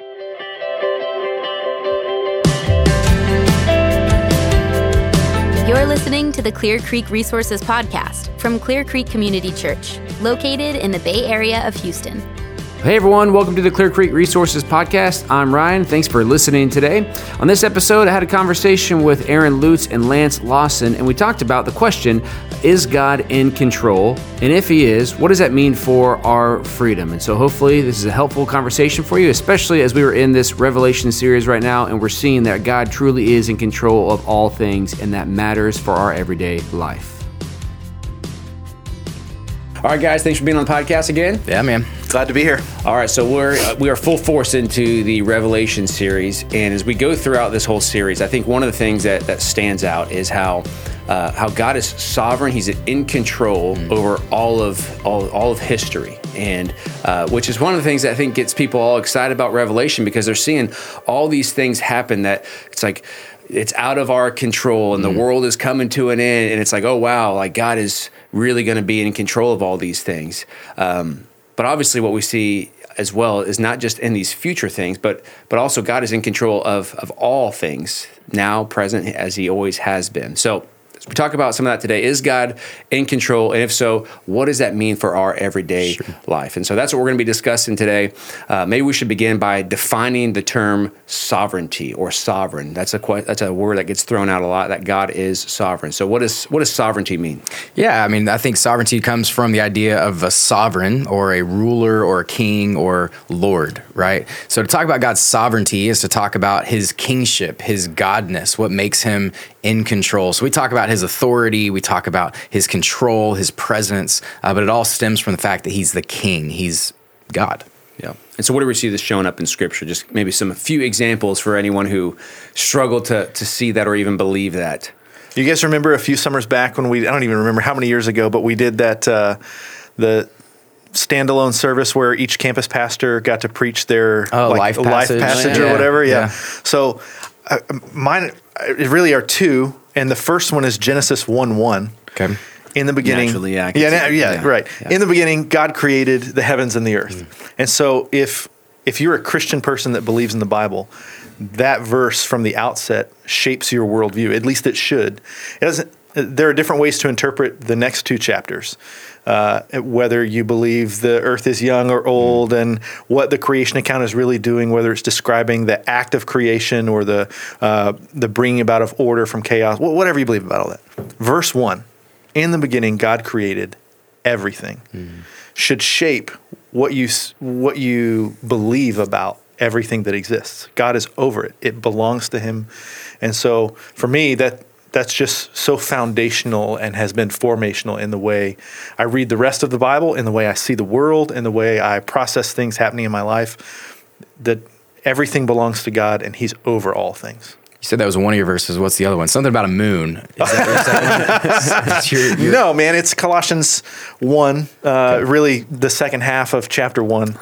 You're listening to the Clear Creek Resources Podcast from Clear Creek Community Church, located in the Bay Area of Houston. Hey everyone, welcome to the Clear Creek Resources Podcast. I'm Ryan. Thanks for listening today. On this episode, I had a conversation with Aaron Lutz and Lance Lawson, and we talked about the question Is God in control? And if He is, what does that mean for our freedom? And so hopefully, this is a helpful conversation for you, especially as we are in this Revelation series right now, and we're seeing that God truly is in control of all things, and that matters for our everyday life. All right, guys, thanks for being on the podcast again. Yeah, man. Glad to be here. All right, so we're uh, we are full force into the Revelation series, and as we go throughout this whole series, I think one of the things that that stands out is how uh, how God is sovereign. He's in control mm. over all of all, all of history, and uh, which is one of the things that I think gets people all excited about Revelation because they're seeing all these things happen that it's like it's out of our control and the mm. world is coming to an end and it's like oh wow like god is really going to be in control of all these things. Um, but obviously what we see as well is not just in these future things but but also god is in control of of all things now present as he always has been. So we talk about some of that today. Is God in control? And if so, what does that mean for our everyday sure. life? And so that's what we're going to be discussing today. Uh, maybe we should begin by defining the term sovereignty or sovereign. That's a that's a word that gets thrown out a lot. That God is sovereign. So what is what does sovereignty mean? Yeah, I mean, I think sovereignty comes from the idea of a sovereign or a ruler or a king or lord, right? So to talk about God's sovereignty is to talk about His kingship, His godness, what makes Him in control. So we talk about his authority, we talk about his control, his presence, uh, but it all stems from the fact that he's the king, he's God. Yeah. And so, what do we see this showing up in Scripture? Just maybe some a few examples for anyone who struggled to to see that or even believe that. You guys remember a few summers back when we I don't even remember how many years ago, but we did that uh, the standalone service where each campus pastor got to preach their oh, like, life passage, life passage yeah. or whatever. Yeah. yeah. So uh, mine it really are two, and the first one is Genesis one one. Okay. In the beginning, Naturally, yeah, yeah, yeah, yeah, right. Yeah. In the beginning, God created the heavens and the earth, mm. and so if if you're a Christian person that believes in the Bible, that verse from the outset shapes your worldview. At least it should. It doesn't. There are different ways to interpret the next two chapters uh, whether you believe the earth is young or old and what the creation account is really doing, whether it's describing the act of creation or the, uh, the bringing about of order from chaos, whatever you believe about all that. Verse 1 In the beginning, God created everything, mm-hmm. should shape what you, what you believe about everything that exists. God is over it, it belongs to Him. And so for me, that that's just so foundational and has been formational in the way I read the rest of the Bible, in the way I see the world, in the way I process things happening in my life. That everything belongs to God and He's over all things. You said that was one of your verses. What's the other one? Something about a moon. That, your, your... No, man, it's Colossians 1, uh, okay. really the second half of chapter 1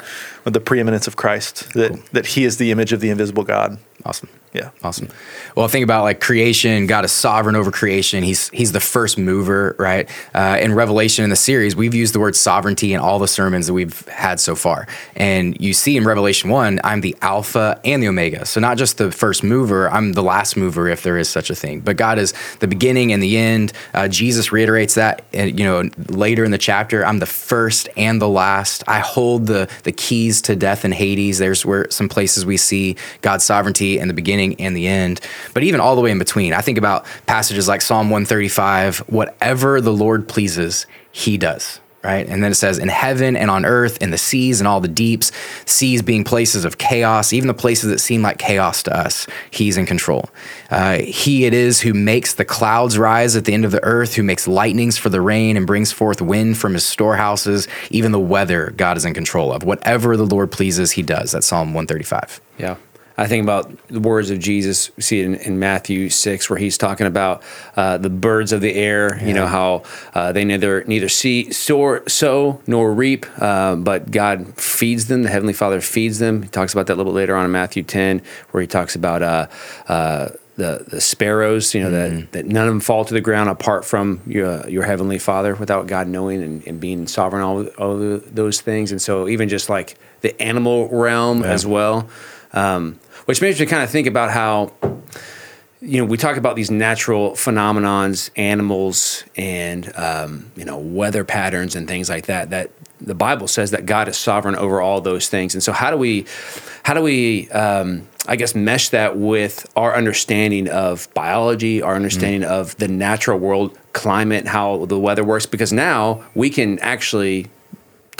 with the preeminence of Christ, that, cool. that He is the image of the invisible God. Awesome. Yeah. Awesome. Well, think about like creation. God is sovereign over creation. He's he's the first mover, right? Uh, in Revelation in the series, we've used the word sovereignty in all the sermons that we've had so far. And you see in Revelation one, I'm the Alpha and the Omega. So not just the first mover, I'm the last mover if there is such a thing. But God is the beginning and the end. Uh, Jesus reiterates that, and you know later in the chapter, I'm the first and the last. I hold the the keys to death and Hades. There's where some places we see God's sovereignty in the beginning beginning and the end, but even all the way in between. I think about passages like Psalm 135 whatever the Lord pleases, he does right? And then it says, in heaven and on earth, in the seas and all the deeps, seas being places of chaos, even the places that seem like chaos to us, he's in control. Uh, he it is who makes the clouds rise at the end of the earth, who makes lightnings for the rain and brings forth wind from his storehouses. Even the weather, God is in control of. Whatever the Lord pleases, he does. That's Psalm 135. Yeah. I think about the words of Jesus. We see it in, in Matthew six, where he's talking about uh, the birds of the air. Yeah. You know how uh, they neither neither see soar, sow nor reap, uh, but God feeds them. The heavenly Father feeds them. He talks about that a little bit later on in Matthew ten, where he talks about uh, uh, the the sparrows. You know mm-hmm. that that none of them fall to the ground apart from your your heavenly Father, without God knowing and, and being sovereign all all those things. And so even just like the animal realm yeah. as well Um, which makes me kind of think about how you know we talk about these natural phenomenons animals and um, you know weather patterns and things like that that the bible says that god is sovereign over all those things and so how do we how do we um, i guess mesh that with our understanding of biology our understanding mm-hmm. of the natural world climate how the weather works because now we can actually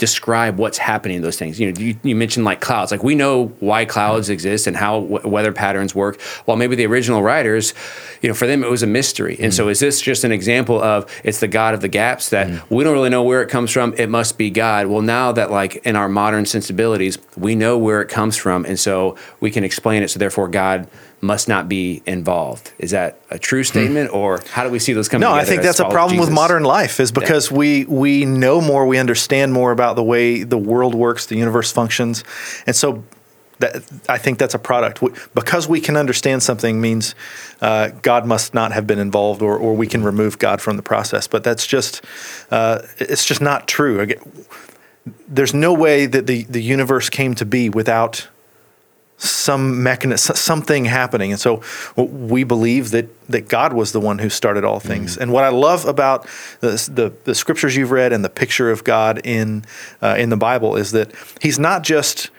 describe what's happening in those things. You know, you, you, mentioned like clouds. Like we know why clouds exist and how w- weather patterns work. While maybe the original writers, you know, for them it was a mystery. And mm. so is this just an example of it's the God of the gaps that mm. we don't really know where it comes from? It must be God. Well, now that like in our modern sensibilities, we know where it comes from, and so we can explain it. So therefore, God must not be involved. Is that a true statement, hmm. or how do we see those coming? No, I think that's a problem with modern life. Is because yeah. we we know more, we understand more about the way the world works, the universe functions, and so that, I think that's a product. because we can understand something means uh, God must not have been involved, or, or we can remove God from the process. But that's just uh, it's just not true. There's no way that the, the universe came to be without some mechanism, something happening. And so we believe that, that God was the one who started all things. Mm-hmm. And what I love about the, the, the, scriptures you've read and the picture of God in, uh, in the Bible is that he's not just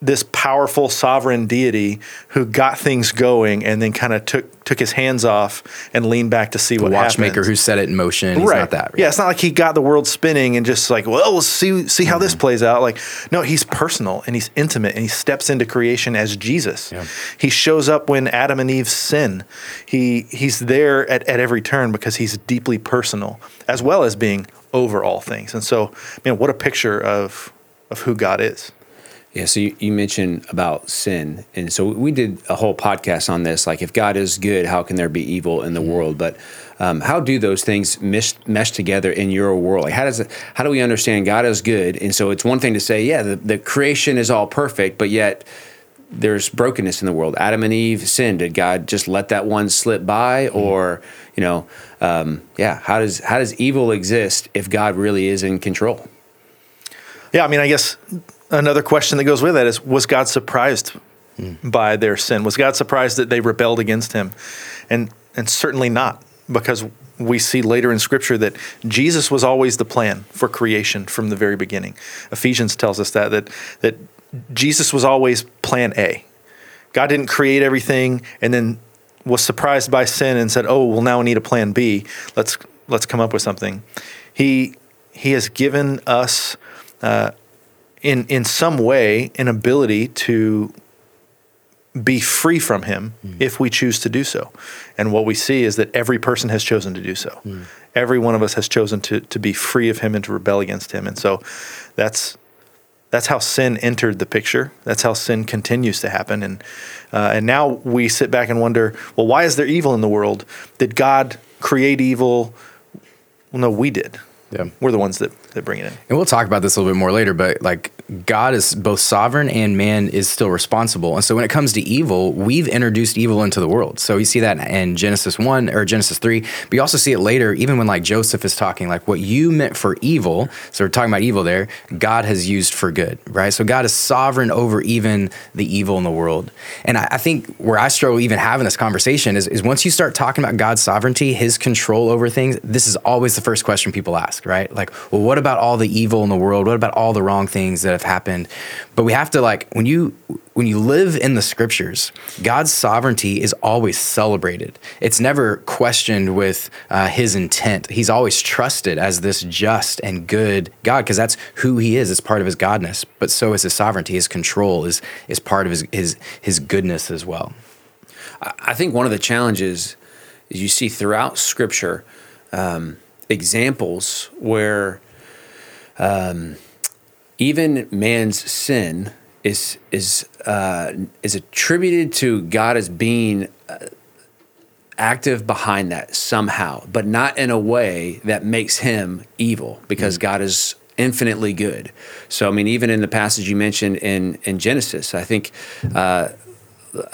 this powerful sovereign deity who got things going and then kind of took took his hands off and leaned back to see the what watchmaker happens. who set it in motion. He's right. not that. Right? Yeah, it's not like he got the world spinning and just like, well, we'll see see how mm-hmm. this plays out. Like, no, he's personal and he's intimate and he steps into creation as Jesus. Yeah. He shows up when Adam and Eve sin. He he's there at, at every turn because he's deeply personal, as well as being over all things. And so, man, what a picture of of who God is. Yeah, so you, you, mentioned about sin. And so we did a whole podcast on this. Like, if God is good, how can there be evil in the mm-hmm. world? But um, how do those things mesh, mesh together in your world? Like, how does it, how do we understand God is good? And so it's one thing to say, yeah, the, the creation is all perfect, but yet there's brokenness in the world. Adam and Eve sinned. Did God just let that one slip by, mm-hmm. or you know, um, yeah? How does how does evil exist if God really is in control? Yeah, I mean, I guess another question that goes with that is was God surprised mm. by their sin? Was God surprised that they rebelled against him? And and certainly not because we see later in scripture that Jesus was always the plan for creation from the very beginning. Ephesians tells us that that that Jesus was always plan A. God didn't create everything and then was surprised by sin and said, "Oh, well now we need a plan B. Let's let's come up with something." He he has given us uh, in in some way an ability to be free from him mm. if we choose to do so. And what we see is that every person has chosen to do so. Mm. Every one of us has chosen to to be free of him and to rebel against him. And so that's that's how sin entered the picture. That's how sin continues to happen. And uh, and now we sit back and wonder, well, why is there evil in the world? Did God create evil? Well, no, we did. Yeah. We're the ones that, bring it in. And we'll talk about this a little bit more later, but like God is both sovereign and man is still responsible. And so when it comes to evil, we've introduced evil into the world. So you see that in Genesis 1 or Genesis 3, but you also see it later, even when like Joseph is talking, like what you meant for evil. So we're talking about evil there, God has used for good, right? So God is sovereign over even the evil in the world. And I, I think where I struggle even having this conversation is, is once you start talking about God's sovereignty, his control over things, this is always the first question people ask, right? Like, well, what about all the evil in the world? What about all the wrong things that have happened? But we have to like when you when you live in the scriptures, God's sovereignty is always celebrated. It's never questioned with uh, His intent. He's always trusted as this just and good God because that's who He is. It's part of His godness. But so is His sovereignty. His control is is part of His His His goodness as well. I think one of the challenges is you see throughout Scripture. Um, examples where um, even man's sin is is uh, is attributed to God as being uh, active behind that somehow, but not in a way that makes him evil, because mm-hmm. God is infinitely good. So, I mean, even in the passage you mentioned in in Genesis, I think uh,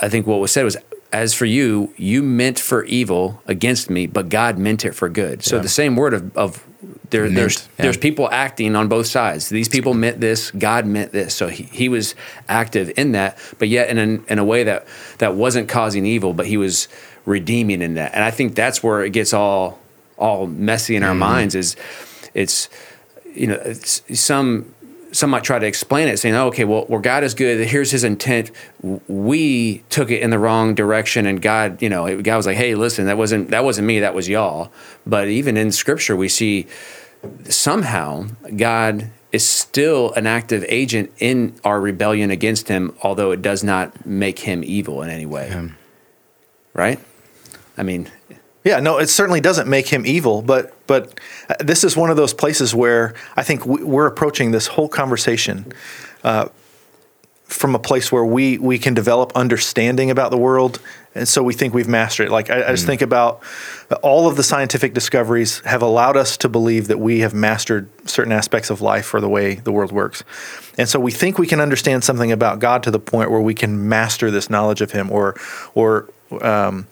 I think what was said was as for you, you meant for evil against me, but God meant it for good. So yeah. the same word of, of there, there's yeah. there's people acting on both sides. These people meant this, God meant this. So he, he was active in that, but yet in a, in a way that that wasn't causing evil, but he was redeeming in that. And I think that's where it gets all all messy in our minds. Is it's you know it's some some might try to explain it saying, oh, okay, well, where God is good, here's his intent. We took it in the wrong direction and God, you know, God was like, hey, listen, that wasn't that wasn't me, that was y'all. But even in scripture we see somehow God is still an active agent in our rebellion against him, although it does not make him evil in any way. Right? I mean, Yeah, no, it certainly doesn't make him evil, but but uh, this is one of those places where I think we- we're approaching this whole conversation uh, from a place where we we can develop understanding about the world, and so we think we've mastered it. Like I, I just think about uh, all of the scientific discoveries have allowed us to believe that we have mastered certain aspects of life or the way the world works, and so we think we can understand something about God to the point where we can master this knowledge of Him or or um,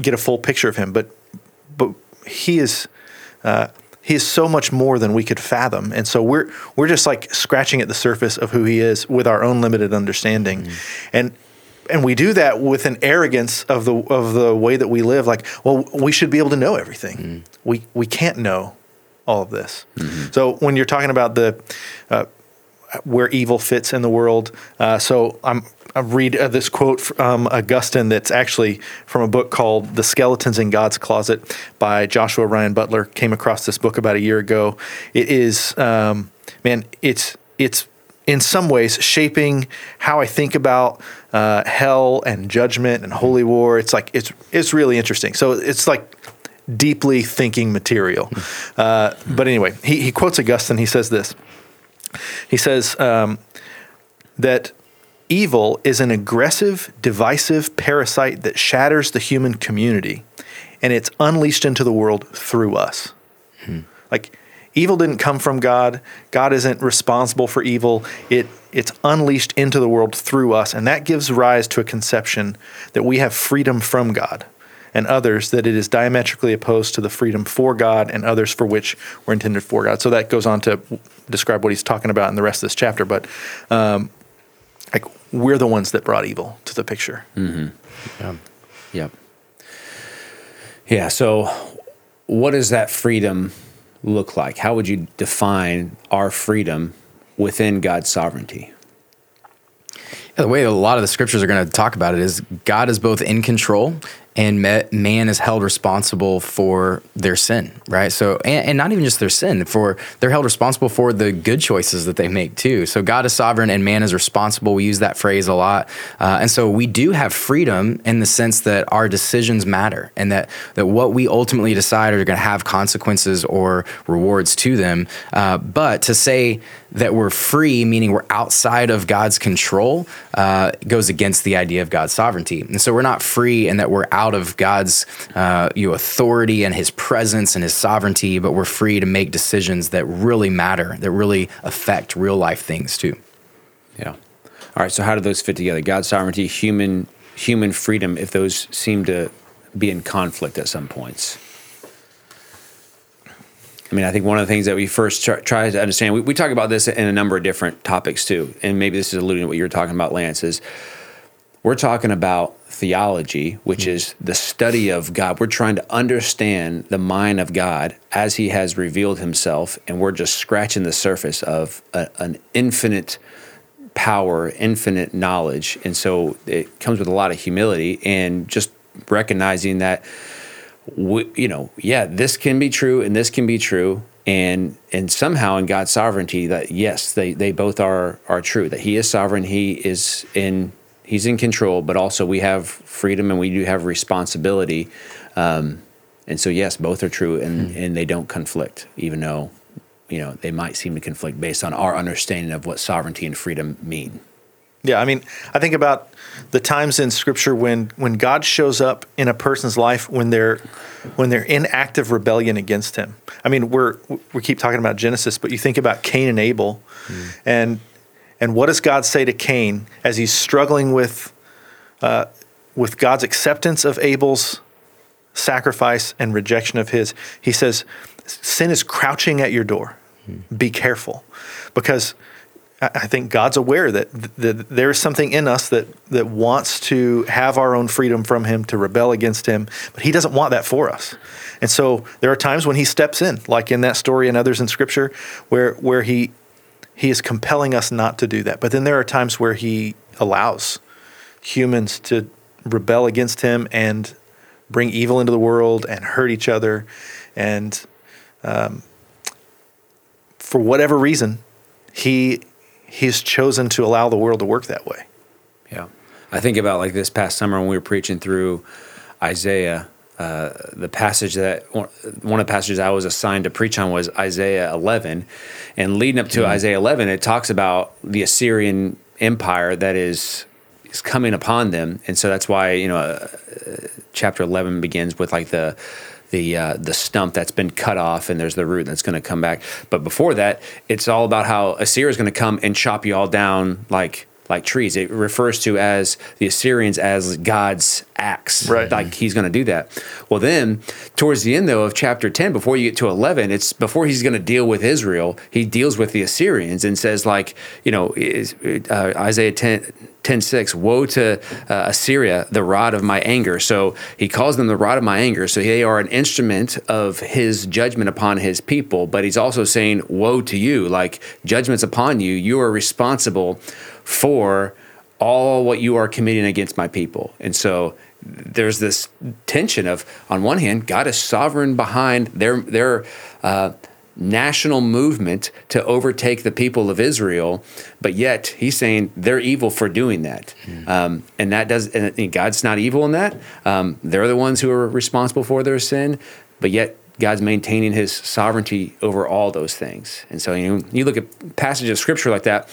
get a full picture of Him, but but he is uh, he is so much more than we could fathom, and so we're we're just like scratching at the surface of who he is with our own limited understanding, and and we do that with an arrogance of the of the way that we live. Like, well, we should be able to know everything. We we can't know all of this. So when you're talking about the uh, where evil fits in the world. Uh, so I'm I read uh, this quote from Augustine that's actually from a book called "The Skeletons in God's Closet" by Joshua Ryan Butler. Came across this book about a year ago. It is um, man, it's it's in some ways shaping how I think about uh, hell and judgment and holy war. It's like it's it's really interesting. So it's like deeply thinking material. Uh, but anyway, he, he quotes Augustine. He says this. He says um, that evil is an aggressive, divisive parasite that shatters the human community, and it's unleashed into the world through us. Like evil didn't come from God. God isn't responsible for evil. It it's unleashed into the world through us, and that gives rise to a conception that we have freedom from God, and others that it is diametrically opposed to the freedom for God and others for which we're intended for God. So that goes on to describe what he's talking about in the rest of this chapter. But um, we're the ones that brought evil to the picture. Mm-hmm. Yep. Yeah. So, what does that freedom look like? How would you define our freedom within God's sovereignty? Yeah, the way a lot of the scriptures are going to talk about it is God is both in control and man is held responsible for their sin, right? So, and, and not even just their sin, for they're held responsible for the good choices that they make too. So, God is sovereign and man is responsible. We use that phrase a lot, uh, and so we do have freedom in the sense that our decisions matter, and that that what we ultimately decide are going to have consequences or rewards to them. Uh, but to say that we're free, meaning we're outside of God's control, uh, goes against the idea of God's sovereignty. And so we're not free and that we're out of God's uh, you authority and His presence and His sovereignty, but we're free to make decisions that really matter, that really affect real life things too. Yeah. All right. So, how do those fit together? God's sovereignty, human human freedom. If those seem to be in conflict at some points. I mean, I think one of the things that we first try, try to understand, we, we talk about this in a number of different topics too, and maybe this is alluding to what you're talking about, Lance, is we're talking about theology, which mm. is the study of God. We're trying to understand the mind of God as He has revealed Himself, and we're just scratching the surface of a, an infinite power, infinite knowledge. And so it comes with a lot of humility and just recognizing that we, you know, yeah, this can be true and this can be true. And and somehow in God's sovereignty that yes, they, they both are are true. That He is sovereign, He is in He's in control, but also we have freedom and we do have responsibility. Um, and so yes, both are true and, and they don't conflict, even though, you know, they might seem to conflict based on our understanding of what sovereignty and freedom mean. Yeah, I mean, I think about the times in Scripture when when God shows up in a person's life when they're when they're in active rebellion against Him. I mean, we're we keep talking about Genesis, but you think about Cain and Abel, and and what does God say to Cain as he's struggling with uh, with God's acceptance of Abel's sacrifice and rejection of his? He says, sin is crouching at your door. Be careful, because I think God's aware that, that there is something in us that that wants to have our own freedom from Him, to rebel against Him, but He doesn't want that for us. And so there are times when He steps in, like in that story and others in Scripture, where where He He is compelling us not to do that. But then there are times where He allows humans to rebel against Him and bring evil into the world and hurt each other, and um, for whatever reason, He He's chosen to allow the world to work that way. Yeah. I think about like this past summer when we were preaching through Isaiah. Uh, the passage that one of the passages I was assigned to preach on was Isaiah 11, and leading up to Isaiah 11, it talks about the Assyrian Empire that is is coming upon them, and so that's why you know uh, chapter 11 begins with like the the uh, the stump that's been cut off and there's the root that's going to come back. But before that, it's all about how Assyria is going to come and chop you all down like like trees. It refers to as the Assyrians as God's axe. Right. Like he's going to do that. Well, then towards the end though of chapter 10, before you get to 11, it's before he's going to deal with Israel, he deals with the Assyrians and says like, you know, is, uh, Isaiah 10, 10 6, woe to uh, Assyria, the rod of my anger. So he calls them the rod of my anger. So they are an instrument of his judgment upon his people. But he's also saying, woe to you, like judgments upon you. You are responsible for all what you are committing against my people. And so there's this tension of, on one hand, God is sovereign behind their their uh, national movement to overtake the people of Israel, but yet He's saying they're evil for doing that, Hmm. um, and that does. And God's not evil in that. Um, they're the ones who are responsible for their sin, but yet God's maintaining His sovereignty over all those things. And so you know, you look at passages of Scripture like that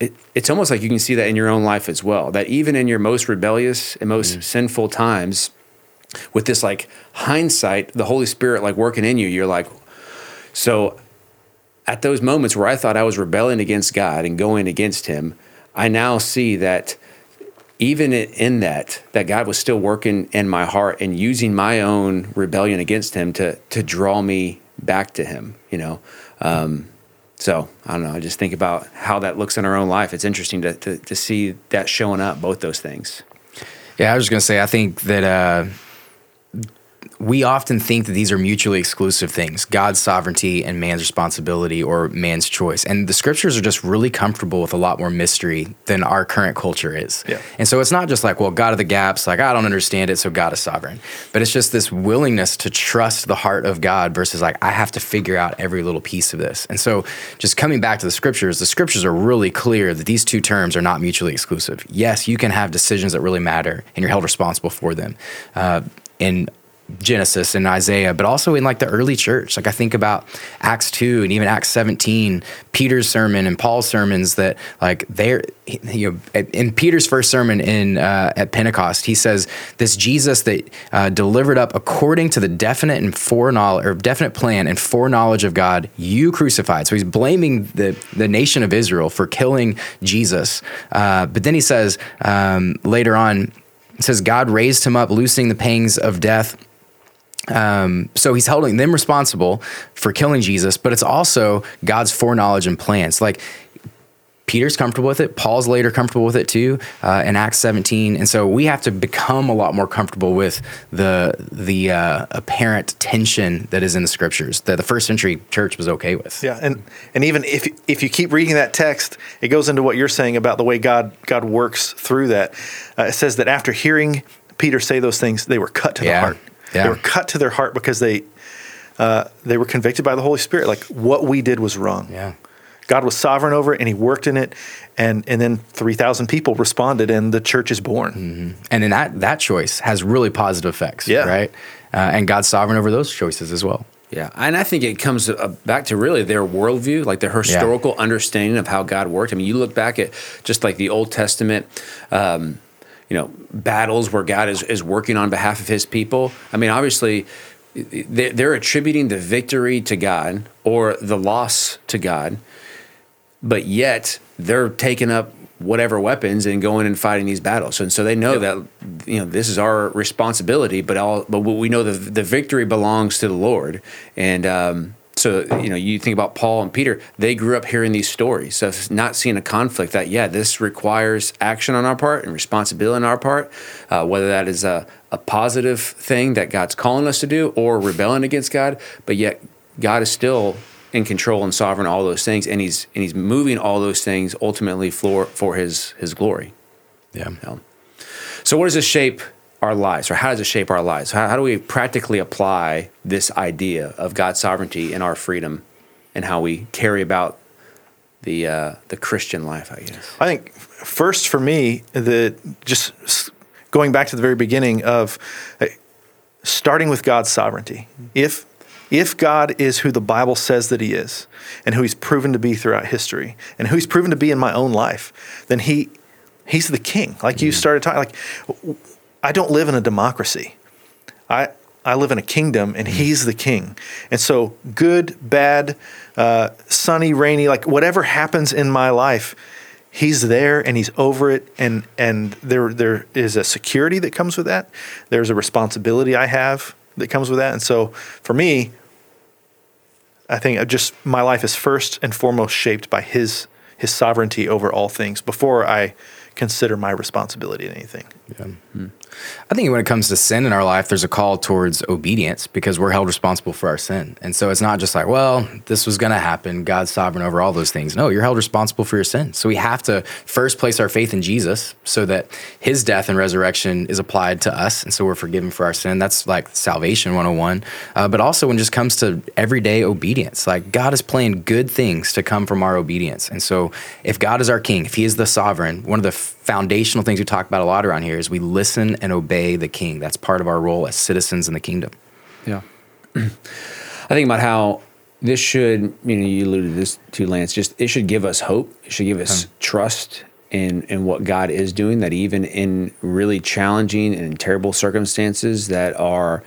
it, it's almost like you can see that in your own life as well. That even in your most rebellious and most sinful times, with this like hindsight, the Holy Spirit like working in you, you're like, so at those moments where I thought I was rebelling against God and going against Him, I now see that even in that, that God was still working in my heart and using my own rebellion against Him to to draw me back to Him. You know. Um, so I don't know. I just think about how that looks in our own life. It's interesting to, to, to see that showing up, both those things. Yeah, I was just gonna say, I think that uh, we often think that these are mutually exclusive things God's sovereignty and man's responsibility or man's choice. And the scriptures are just really comfortable with a lot more mystery than our current culture is. Yeah. And so it's not just like, well, God of the gaps, like, I don't understand it, so God is sovereign. But it's just this willingness to trust the heart of God versus like, I have to figure out every little piece of this. And so just coming back to the scriptures, the scriptures are really clear that these two terms are not mutually exclusive. Yes, you can have decisions that really matter and you're held responsible for them. Uh, in Genesis and Isaiah, but also in like the early church. Like I think about Acts 2 and even Acts 17, Peter's sermon and Paul's sermons that like they're, you know, in Peter's first sermon in uh, at Pentecost, he says this Jesus that uh, delivered up according to the definite and foreknowledge or definite plan and foreknowledge of God, you crucified. So he's blaming the, the nation of Israel for killing Jesus. Uh, but then he says um, later on, it says God raised him up, loosing the pangs of death. Um, so he's holding them responsible for killing Jesus, but it's also God's foreknowledge and plans. Like Peter's comfortable with it. Paul's later comfortable with it too uh, in Acts 17, and so we have to become a lot more comfortable with the the uh, apparent tension that is in the scriptures that the first century church was okay with. Yeah, and and even if if you keep reading that text, it goes into what you're saying about the way God God works through that. Uh, it says that after hearing Peter say those things, they were cut to Yeah, the heart. Yeah. They were cut to their heart because they uh, they were convicted by the Holy Spirit. Like what we did was wrong. Yeah. God was sovereign over it, and He worked in it, and and then three thousand people responded, and the church is born. And then that that choice has really positive effects. Yeah. Right. Uh, and God's sovereign over those choices as well. Yeah, and I think it comes uh, back to really their worldview, like their historical understanding of how God worked. I mean, you look back at just like the Old Testament, um, you know, battles where God is, is working on behalf of His people. I mean, obviously, they- they're attributing the victory to God or the loss to God, but yet they're taking up whatever weapons and going and fighting these battles. And so they know that you know this is our responsibility, but all but we know the the victory belongs to the Lord. And um, so you know you think about Paul and Peter, they grew up hearing these stories of not seeing a conflict. That yeah, this requires action on our part and responsibility on our part, uh, whether that is a a positive thing that God's calling us to do or rebelling against God, but yet God is still in control and sovereign all those things and he's and he's moving all those things ultimately for for his his glory Yeah. so what does this shape our lives or how does it shape our lives how, how do we practically apply this idea of god's sovereignty and our freedom and how we carry about the uh, the christian life i guess I think first for me, the just going back to the very beginning of uh, starting with God's sovereignty. If if God is who the Bible says that He is, and who He's proven to be throughout history, and who He's proven to be in my own life, then He He's the King. Like you started talking, like I don't live in a democracy. I I live in a kingdom, and He's the King. And so, good, bad, uh, sunny, rainy, like whatever happens in my life, He's there and He's over it, and and there there is a security that comes with that. There's a responsibility I have that comes with that, and so for me, I think just my life is first and foremost shaped by His His sovereignty over all things before I consider my responsibility in anything. I think when it comes to sin in our life, there's a call towards obedience because we're held responsible for our sin. And so it's not just like, well, this was going to happen. God's sovereign over all those things. No, you're held responsible for your sin. So we have to first place our faith in Jesus so that his death and resurrection is applied to us. And so we're forgiven for our sin. That's like salvation 101. Uh, but also when it just comes to everyday obedience, like God is planning good things to come from our obedience. And so if God is our king, if he is the sovereign, one of the foundational things we talk about a lot around here is we listen and obey the king. That's part of our role as citizens in the kingdom. Yeah. I think about how this should, you know, you alluded to this to Lance, just it should give us hope. It should give us trust in in what God is doing, that even in really challenging and terrible circumstances that are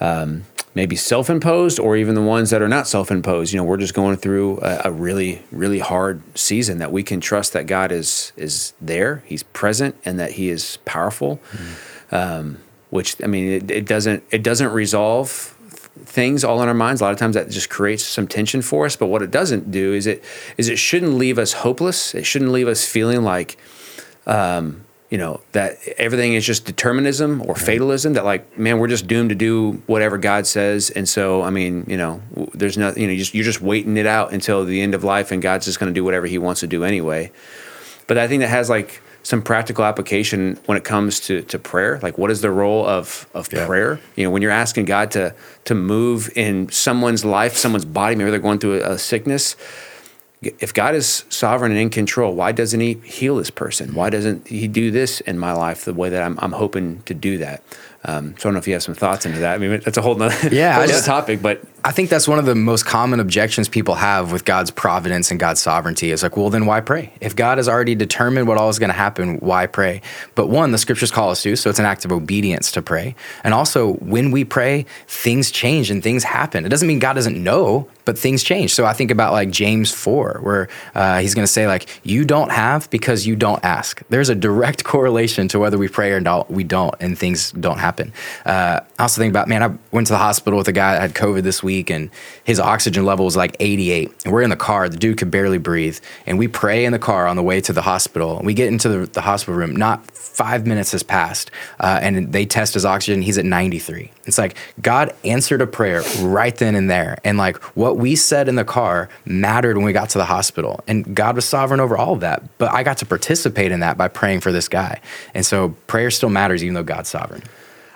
um, maybe self-imposed or even the ones that are not self-imposed, you know, we're just going through a, a really, really hard season that we can trust that God is is there, He's present, and that He is powerful. Um, which I mean, it, it doesn't it doesn't resolve things all in our minds. A lot of times that just creates some tension for us. But what it doesn't do is it is it shouldn't leave us hopeless. It shouldn't leave us feeling like, um, you know, that everything is just determinism or fatalism. That like, man, we're just doomed to do whatever God says. And so, I mean, you know, there's nothing. You know, just, you're just waiting it out until the end of life, and God's just going to do whatever He wants to do anyway. But I think that has like some practical application when it comes to, to prayer. Like, what is the role of, of Yeah. prayer? You know, when you're asking God to to move in someone's life, someone's body, maybe they're going through a, a sickness. If God is sovereign and in control, why doesn't He heal this person? Why doesn't He do this in my life the way that I'm, I'm hoping to do that? Um, so I don't know if you have some thoughts into that. I mean, that's a whole nother, Yeah, whole just- topic, but I think that's one of the most common objections people have with God's providence and God's sovereignty is like, well, then why pray? If God has already determined what all is going to happen, why pray? But one, the scriptures call us to, so it's an act of obedience to pray. And also, when we pray, things change and things happen. It doesn't mean God doesn't know, but things change. So I think about like James 4, where uh, he's going to say, like, you don't have because you don't ask. There's a direct correlation to whether we pray or not, we don't, and things don't happen. Uh, I also think about, man, I went to the hospital with a guy that had COVID this week, and his oxygen level was like 88. And we're in the car, the dude could barely breathe. And we pray in the car on the way to the hospital. And we get into the, the hospital room, not five minutes has passed, uh, and they test his oxygen. He's at 93. It's like God answered a prayer right then and there. And like what we said in the car mattered when we got to the hospital. And God was sovereign over all of that. But I got to participate in that by praying for this guy. And so prayer still matters, even though God's sovereign.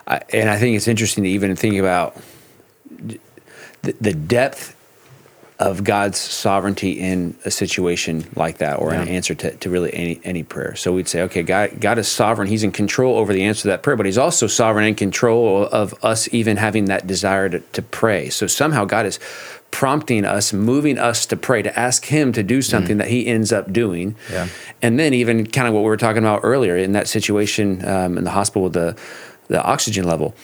I, and I think it's interesting to even think about the, the depth of God's sovereignty in a situation like that, or an answer to, to really any any prayer. So we'd say, okay, God, God is sovereign; He's in control over the answer to that prayer, but He's also sovereign in control of us even having that desire to, to pray. So somehow God is prompting us, moving us to pray, to ask Him to do something that He ends up doing. Yeah. And then even kind of what we were talking about earlier in that situation um, in the hospital with the the oxygen level,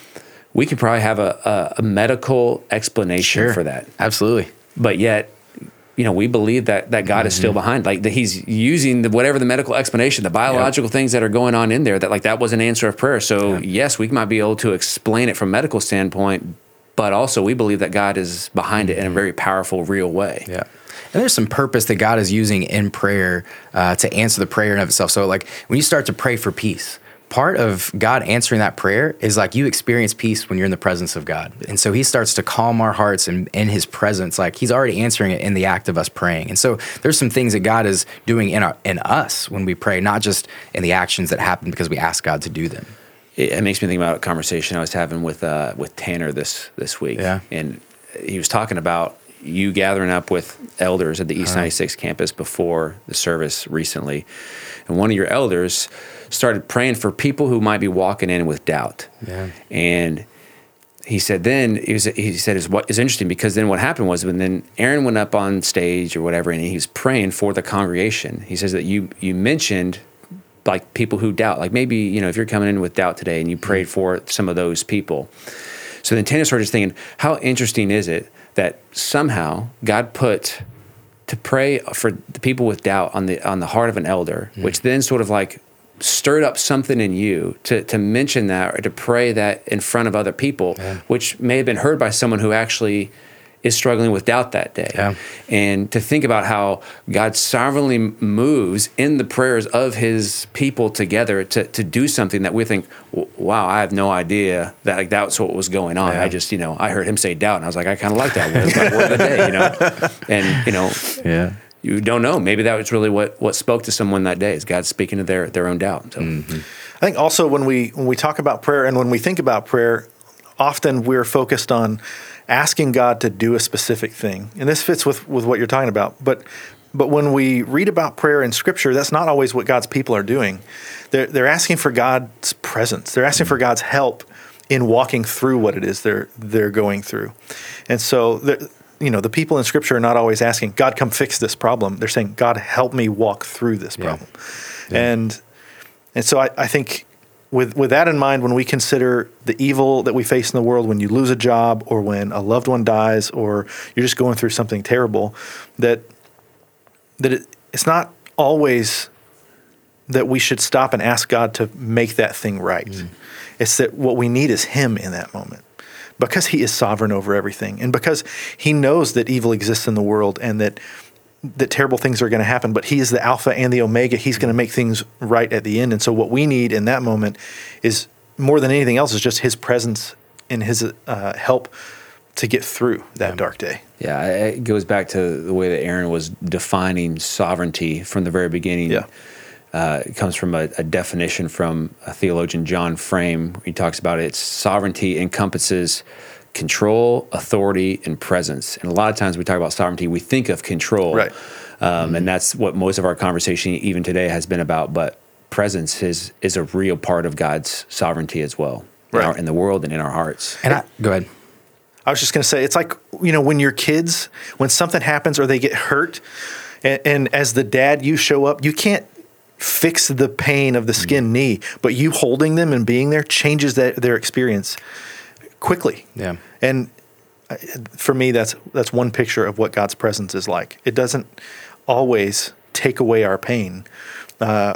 we could probably have a, a, a medical explanation for that Absolutely. but yet you know, we believe that that God mm-hmm. is still mm-hmm. behind, like that He's using the, whatever the medical explanation, the biological yep. things that are going on in there. That like that was an answer of prayer. So yeah. yes, we might be able to explain it from medical standpoint, but also we believe that God is behind it in a very powerful, real way. Yeah. And there's some purpose that God is using in prayer uh, to answer the prayer in of itself. So, like when you start to pray for peace, part of God answering that prayer is like you experience peace when you're in the presence of God. And so he starts to calm our hearts and in his presence, like he's already answering it in the act of us praying. And so there's some things that God is doing in our, in us when we pray, not just in the actions that happen because we ask God to do them. It, it makes me think about a conversation I was having with uh, with Tanner this this week. Yeah. And he was talking about you gathering up with elders at the East uh-huh. 96 campus before the service recently. And one of your elders started praying for people who might be walking in with doubt. Yeah. And he said then he, was, he said is what is interesting because then what happened was when then Aaron went up on stage or whatever and he was praying for the congregation. He says that you you mentioned like people who doubt, like maybe you know if you're coming in with doubt today and you prayed mm-hmm. for some of those people. So then Tanner started just thinking, how interesting is it that somehow God put to pray for the people with doubt on the on the heart of an elder, mm. which then sort of like stirred up something in you to, to mention that or to pray that in front of other people, yeah. which may have been heard by someone who actually is struggling with doubt that day. Yeah. And to think about how God sovereignly moves in the prayers of his people together to, to do something that we think, wow, I have no idea that like that's what was going on. Yeah. I just, you know, I heard him say doubt and I was like, I kind of like that word. It's my word of the day, you know? And, you know, yeah you don't know. Maybe that was really what, what spoke to someone that day is God speaking to their, their own doubt. So. Mm-hmm. I think also when we when we talk about prayer and when we think about prayer, often we're focused on asking God to do a specific thing. And this fits with, with what you're talking about. But but when we read about prayer in Scripture, that's not always what God's people are doing. They're, they're asking for God's presence. They're asking for God's help in walking through what it is they're they're going through. And so you know, the people in Scripture are not always asking, God, come fix this problem. They're saying, God, help me walk through this problem. Yeah. Yeah. And and so I, I think with with that in mind, when we consider the evil that we face in the world, when you lose a job or when a loved one dies or you're just going through something terrible, that that it, it's not always that we should stop and ask God to make that thing right. Mm. It's that what we need is Him in that moment because he is sovereign over everything and because he knows that evil exists in the world and that that terrible things are going to happen but he is the alpha and the omega. He's going to make things right at the end. And so what we need in that moment is more than anything else is just his presence and his uh, help to get through that yeah. dark day. Yeah it goes back to the way that aaron was defining sovereignty from the very beginning. Yeah. Uh, it comes from a, a, definition from a theologian, John Frame. He talks about its sovereignty encompasses control, authority, and presence. And a lot of times we talk about sovereignty, we think of control. Right. Um, mm-hmm. And that's what most of our conversation, even today, has been about. But presence is, is a real part of God's sovereignty as well right. in, our, in the world and in our hearts. And I, go ahead. I was just going to say, it's like, you know, when your kids, when something happens or they get hurt, and, and as the dad, you show up, you can't fix the pain of the skin mm. knee, but you holding them and being there changes that, their experience quickly. Yeah. And for me, that's that's one picture of what God's presence is like. It doesn't always take away our pain uh,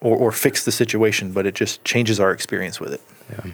or, or fix the situation, but it just changes our experience with it. Yeah.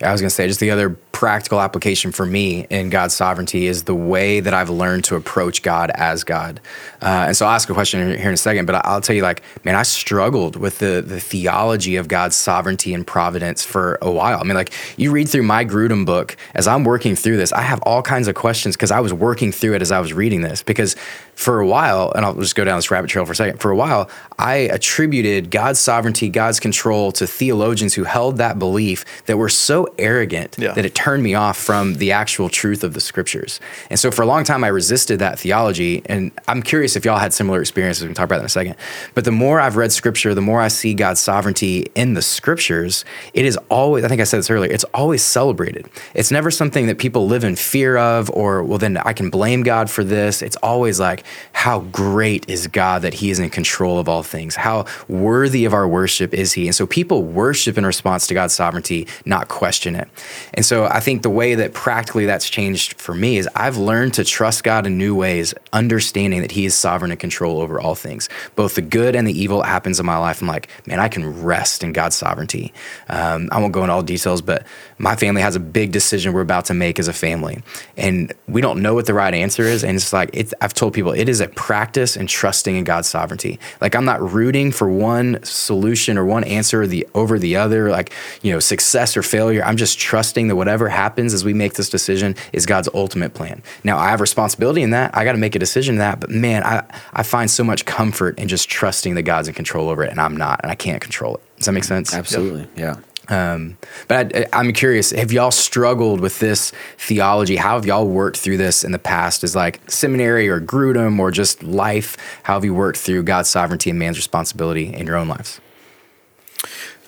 I was going to say, just the other practical application for me in God's sovereignty is the way that I've learned to approach God as God. Uh, and so I'll ask a question here in a second, but I'll tell you, like, man, I struggled with the, the theology of God's sovereignty and providence for a while. I mean, like, you read through my Grudem book, as I'm working through this, I have all kinds of questions because I was working through it as I was reading this. Because for a while, and I'll just go down this rabbit trail for a second, for a while, I attributed God's sovereignty, God's control to theologians who held that belief that were so arrogant yeah. that it turned me off from the actual truth of the scriptures. And so for a long time, I resisted that theology. And I'm curious if y'all had similar experiences. We can talk about that in a second. But the more I've read scripture, the more I see God's sovereignty in the scriptures, it is always, I think I said this earlier, it's always celebrated. It's never something that people live in fear of or, well, then I can blame God for this. It's always like, how great is God that He is in control of all things? How worthy of our worship is He? And so people worship in response to God's sovereignty, not question it. And so I think the way that practically that's changed for me is I've learned to trust God in new ways, understanding that He is sovereign and control over all things, both the good and the evil that happens in my life. I'm like, man, I can rest in God's sovereignty. Um, I won't go into all details, but my family has a big decision we're about to make as a family, and we don't know what the right answer is. And it's like it's, I've told people it is a practice in trusting in God's sovereignty. Like I'm not rooting for one solution or one answer the over the other, like you know success or failure. I'm just trusting that whatever happens as we make this decision is God's ultimate plan. Now I have responsibility in that. I got to make a decision in that. But man, I I find so much comfort in just trusting that God's in control over it, and I'm not, and I can't control it. Does that make sense? Absolutely. Yeah. Um, but I, I'm curious, have y'all struggled with this theology? How have y'all worked through this in the past? Is like seminary or Grudem or just life? How have you worked through God's sovereignty and man's responsibility in your own lives?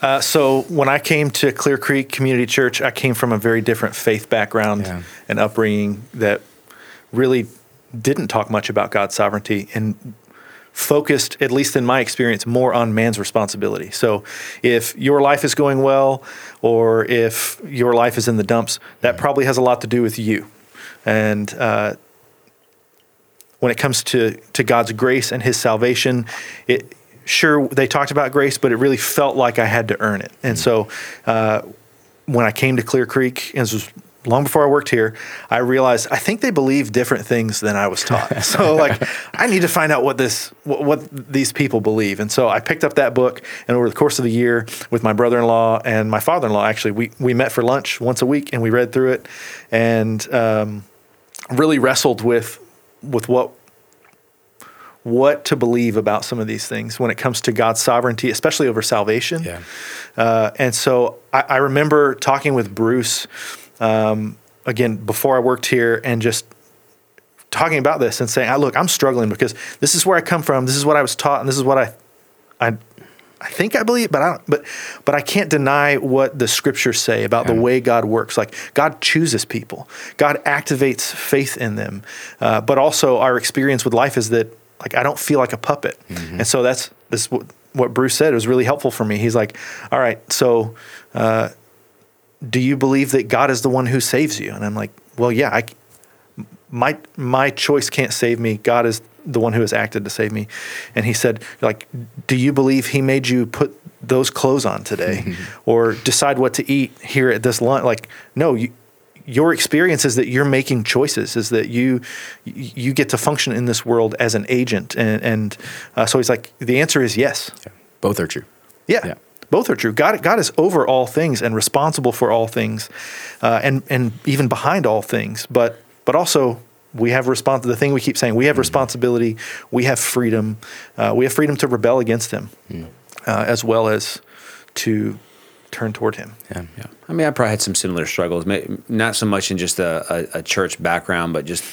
Uh, so when I came to Clear Creek Community Church, I came from a very different faith background Yeah. and upbringing that really didn't talk much about God's sovereignty and focused, at least in my experience, more on man's responsibility. So if your life is going well or if your life is in the dumps, that probably has a lot to do with you. And uh, when it comes to, to God's grace and his salvation, it sure they talked about grace, but it really felt like I had to earn it. And so uh, when I came to Clear Creek, and this was long before I worked here, I realized I think they believe different things than I was taught. so like I need to find out what this what, what these people believe. And so I picked up that book and over the course of the year with my brother-in-law and my father-in-law actually we we met for lunch once a week and we read through it and um, really wrestled with with what what to believe about some of these things when it comes to God's sovereignty, especially over salvation. Yeah. Uh, and so I, I remember talking with Bruce um, again before I worked here and just talking about this and saying, "Look, I'm struggling because this is where I come from. This is what I was taught, and this is what I, I, I think I believe, but I don't, but but I can't deny what the scriptures say about the way God works. Like God chooses people, God activates faith in them, uh, but also our experience with life is that like I don't feel like a puppet, and so that's this what, what Bruce said was really helpful for me. He's like, "All right, so." Uh, do you believe that God is the one who saves you? And I'm like, well, yeah, I, my my choice can't save me. God is the one who has acted to save me. And he said, like, do you believe he made you put those clothes on today or decide what to eat here at this lunch? Like, no, you, your experience is that you're making choices, is that you you get to function in this world as an agent. And, and uh, so he's like, the answer is yes. Both are true. Yeah. Yeah. Both are true. God, God is over all things and responsible for all things, uh, and and even behind all things. But but also we have respons- The thing we keep saying, we have responsibility. We have freedom. Uh, we have freedom to rebel against Him, uh, as well as to turn toward Him. Yeah. Yeah. I mean, I probably had some similar struggles, not so much in just a, a, a church background, but just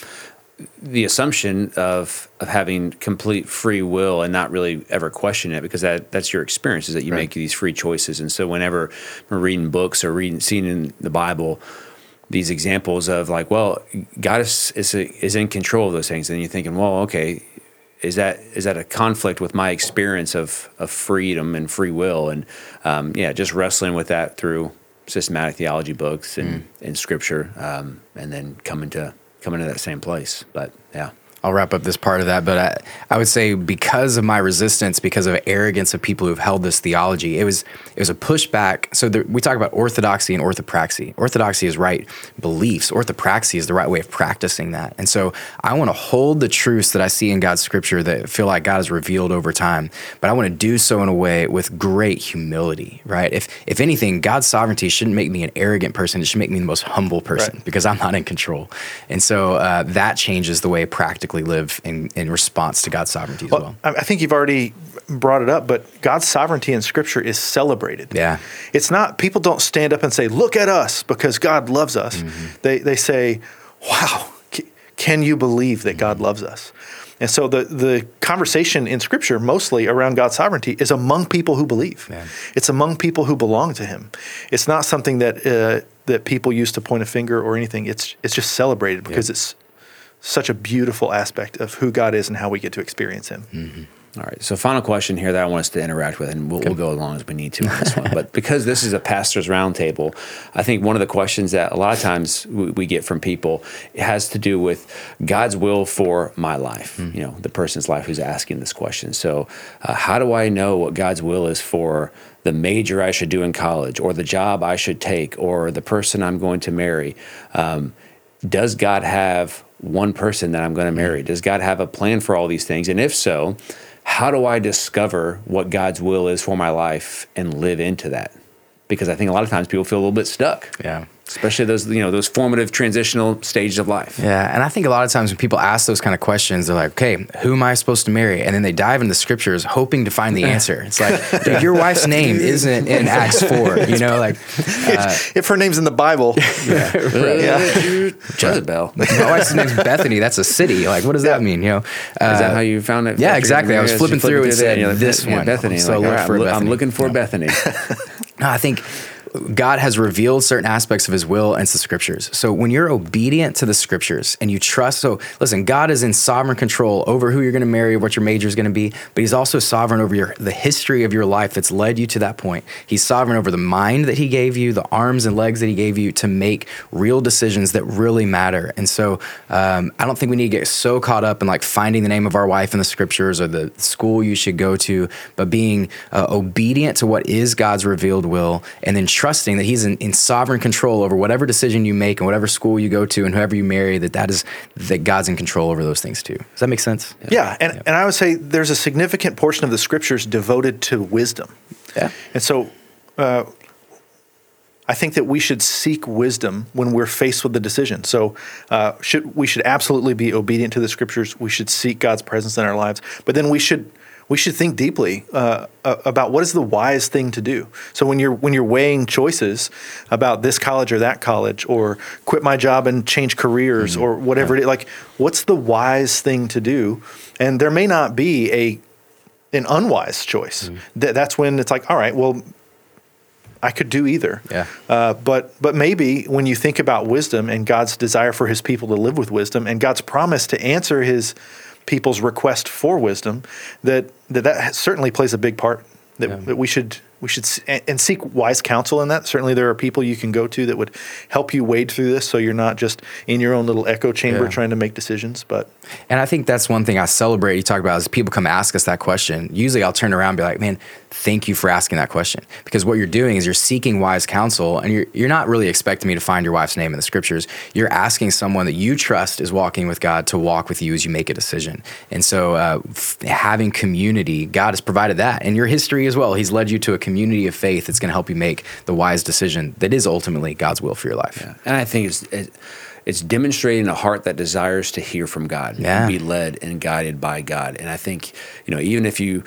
the assumption of of having complete free will and not really ever question it because that that's your experience is that you Right. make these free choices. And so whenever we're reading books or reading seeing in the Bible these examples of like, well, God is is, is in control of those things, and you're thinking, well, okay, is that is that a conflict with my experience of of freedom and free will? And um, yeah, just wrestling with that through systematic theology books and, and scripture, um, and then coming to coming to that same place. But yeah. I'll wrap up this part of that, but I, I would say because of my resistance, because of arrogance of people who've held this theology, it was it was a pushback. So there, we talk about orthodoxy and orthopraxy. Orthodoxy is right beliefs. Orthopraxy is the right way of practicing that. And so I want to hold the truths that I see in God's scripture that feel like God has revealed over time, but I want to do so in a way with great humility. Right? If if anything, God's sovereignty shouldn't make me an arrogant person. It should make me the most humble person Right. because I'm not in control. And so uh, that changes the way I practically live in, in response to God's sovereignty as well. Well, I think you've already brought it up, but God's sovereignty in Scripture is celebrated. Yeah. It's not, people don't stand up and say, look at us because God loves us. Mm-hmm. They, they say, wow, can you believe that Mm-hmm. God loves us? And so the, the conversation in Scripture, mostly around God's sovereignty, is among people who believe. Yeah. It's among people who belong to Him. It's not something that uh, that people use to point a finger or anything. It's it's just celebrated because it's such a beautiful aspect of who God is and how we get to experience Him. All right. So, final question here that I want us to interact with, and we'll, we'll go as long as we need to on this one. But because this is a pastor's roundtable, I think one of the questions that a lot of times we, we get from people has to do with God's will for my life. Mm. You know, the person's life who's asking this question. So, uh, how do I know what God's will is for? the major I should do in college, or the job I should take, or the person I'm going to marry. Um, does God have one person that I'm going to marry? Does God have a plan for all these things? And if so, how do I discover what God's will is for my life and live into that? Because I think a lot of times people feel a little bit stuck. Yeah especially those you know those formative transitional stages of life. Yeah, and I think a lot of times when people ask those kind of questions, they're like, "Okay, who am I supposed to marry?" And then they dive into the scriptures hoping to find the answer. It's like, dude, your wife's name isn't in Acts four. You know, like uh, if her name's in the Bible, yeah, right. yeah. Jezebel. My wife's name's Bethany. That's a city. Like, what does yeah. that mean? You know, uh, is that how you found it? Yeah, exactly. I was flipping through and said like, this one, Bethany. So like, look right, I'm, Bethany. I'm looking for Bethany. I think God has revealed certain aspects of his will and the scriptures. So when you're obedient to the scriptures and you trust, so listen, God is in sovereign control over who you're going to marry, what your major is going to be, but he's also sovereign over your, the history of your life that's led you to that point. He's sovereign over the mind that he gave you, the arms and legs that he gave you to make real decisions that really matter. And so um, I don't think we need to get so caught up in like finding the name of our wife in the scriptures or the school you should go to, but being uh, obedient to what is God's revealed will and then trusting that he's in, in, sovereign control over whatever decision you make and whatever school you go to and whoever you marry that that is that god's in control over those things too does that make sense yeah, yeah. And, yeah. and i would say there's a significant portion of the scriptures devoted to wisdom yeah and so uh, I think that we should seek wisdom when we're faced with the decision. So, uh, should we should absolutely be obedient to the scriptures. We should seek God's presence in our lives, but then we should we should think deeply uh, about what is the wise thing to do. So when you're when you're weighing choices about this college or that college, or quit my job and change careers, mm-hmm. or whatever yeah. it is, like what's the wise thing to do? And there may not be a an unwise choice. Mm-hmm. Th- that's when it's like, all right, well, I could do either. Yeah. Uh, but but maybe when you think about wisdom and God's desire for His people to live with wisdom and God's promise to answer His people's request for wisdom, that that, that certainly plays a big part. That, yeah. that we should we should and seek wise counsel in that. Certainly, there are people you can go to that would help you wade through this, so you're not just in your own little echo chamber yeah. trying to make decisions. But and I think that's one thing I celebrate. You talk about is people come ask us that question. Usually, I'll turn around and be like, "Man, thank you for asking that question," because what you're doing is you're seeking wise counsel, and you're you're not really expecting me to find your wife's name in the scriptures. You're asking someone that you trust is walking with God to walk with you as you make a decision. And so, uh, f- having community, God has provided that and your history as well. He's led you to a community community of faith that's going to help you make the wise decision that is ultimately God's will for your life. Yeah. And I think it's, it's demonstrating a heart that desires to hear from God yeah. and be led and guided by God. And I think, you know, even if you,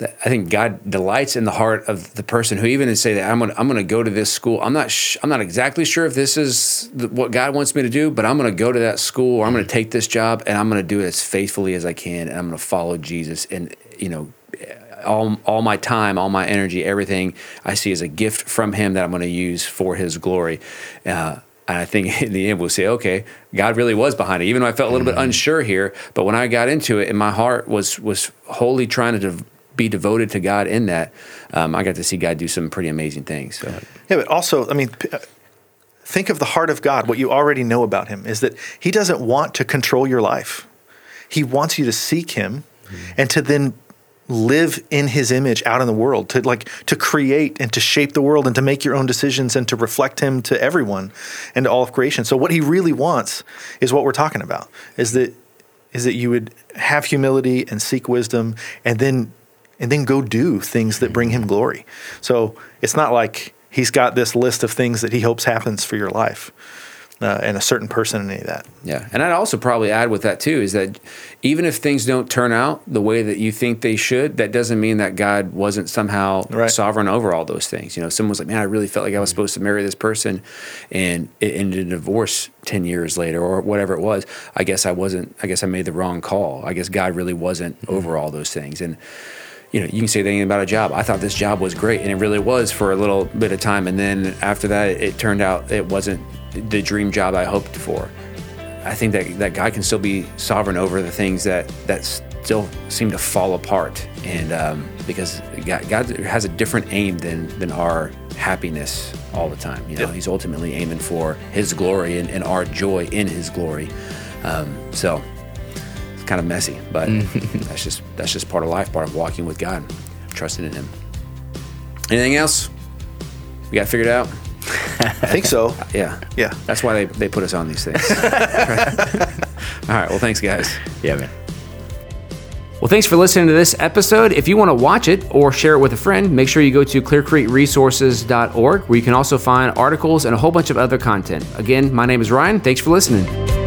I think God delights in the heart of the person who even say that I'm going to, I'm to go to this school. I'm not sh- I'm not exactly sure if this is the, what God wants me to do, but I'm going to go to that school or I'm going to take this job and I'm going to do it as faithfully as I can and I'm going to follow Jesus and you know all, all my time, all my energy, everything I see as a gift from Him that I'm going to use for His glory. Uh, and I think in the end we'll say, okay, God really was behind it. Even though I felt a little bit mm-hmm. unsure here, but when I got into it, and my heart was was wholly trying to be devoted to God in that, um, I got to see God do some pretty amazing things. So. Yeah, but also, I mean, uh, think of the heart of God. What you already know about Him is that He doesn't want to control your life. He wants you to seek Him mm-hmm. and to then live in his image out in the world to like to create and to shape the world and to make your own decisions and to reflect him to everyone and to all of creation. So what he really wants is what we're talking about is that is that you would have humility and seek wisdom and then and then go do things that bring him glory. So it's not like he's got this list of things that he hopes happens for your life uh, and a certain person and any of that. Yeah, and I'd also probably add with that too is that even if things don't turn out the way that you think they should, that doesn't mean that God wasn't somehow right. sovereign over all those things. You know, someone's like, "Man, I really felt like I was supposed to marry this person," and it ended in divorce ten years later or whatever it was. I guess I wasn't. I guess I made the wrong call. I guess God really wasn't mm-hmm. over all those things and you know, you can say anything about a job. I thought this job was great, and it really was for a little bit of time. And then after that, it turned out it wasn't the dream job I hoped for. I think that that God can still be sovereign over the things that that's still seem to fall apart. And um, because God, God has a different aim than than our happiness all the time. You know. He's ultimately aiming for His glory and, and our joy in His glory. Um, so it's kind of messy, but that's just that's just part of life, part of walking with God, trusting in Him. Anything else? We got it figured out? I think so. Yeah. Yeah. That's why they, they put us on these things. All right. Well, thanks, guys. Yeah, man. Well, thanks for listening to this episode. If you want to watch it or share it with a friend, make sure you go to clearcreekresources.org where you can also find articles and a whole bunch of other content. Again, my name is Ryan. Thanks for listening.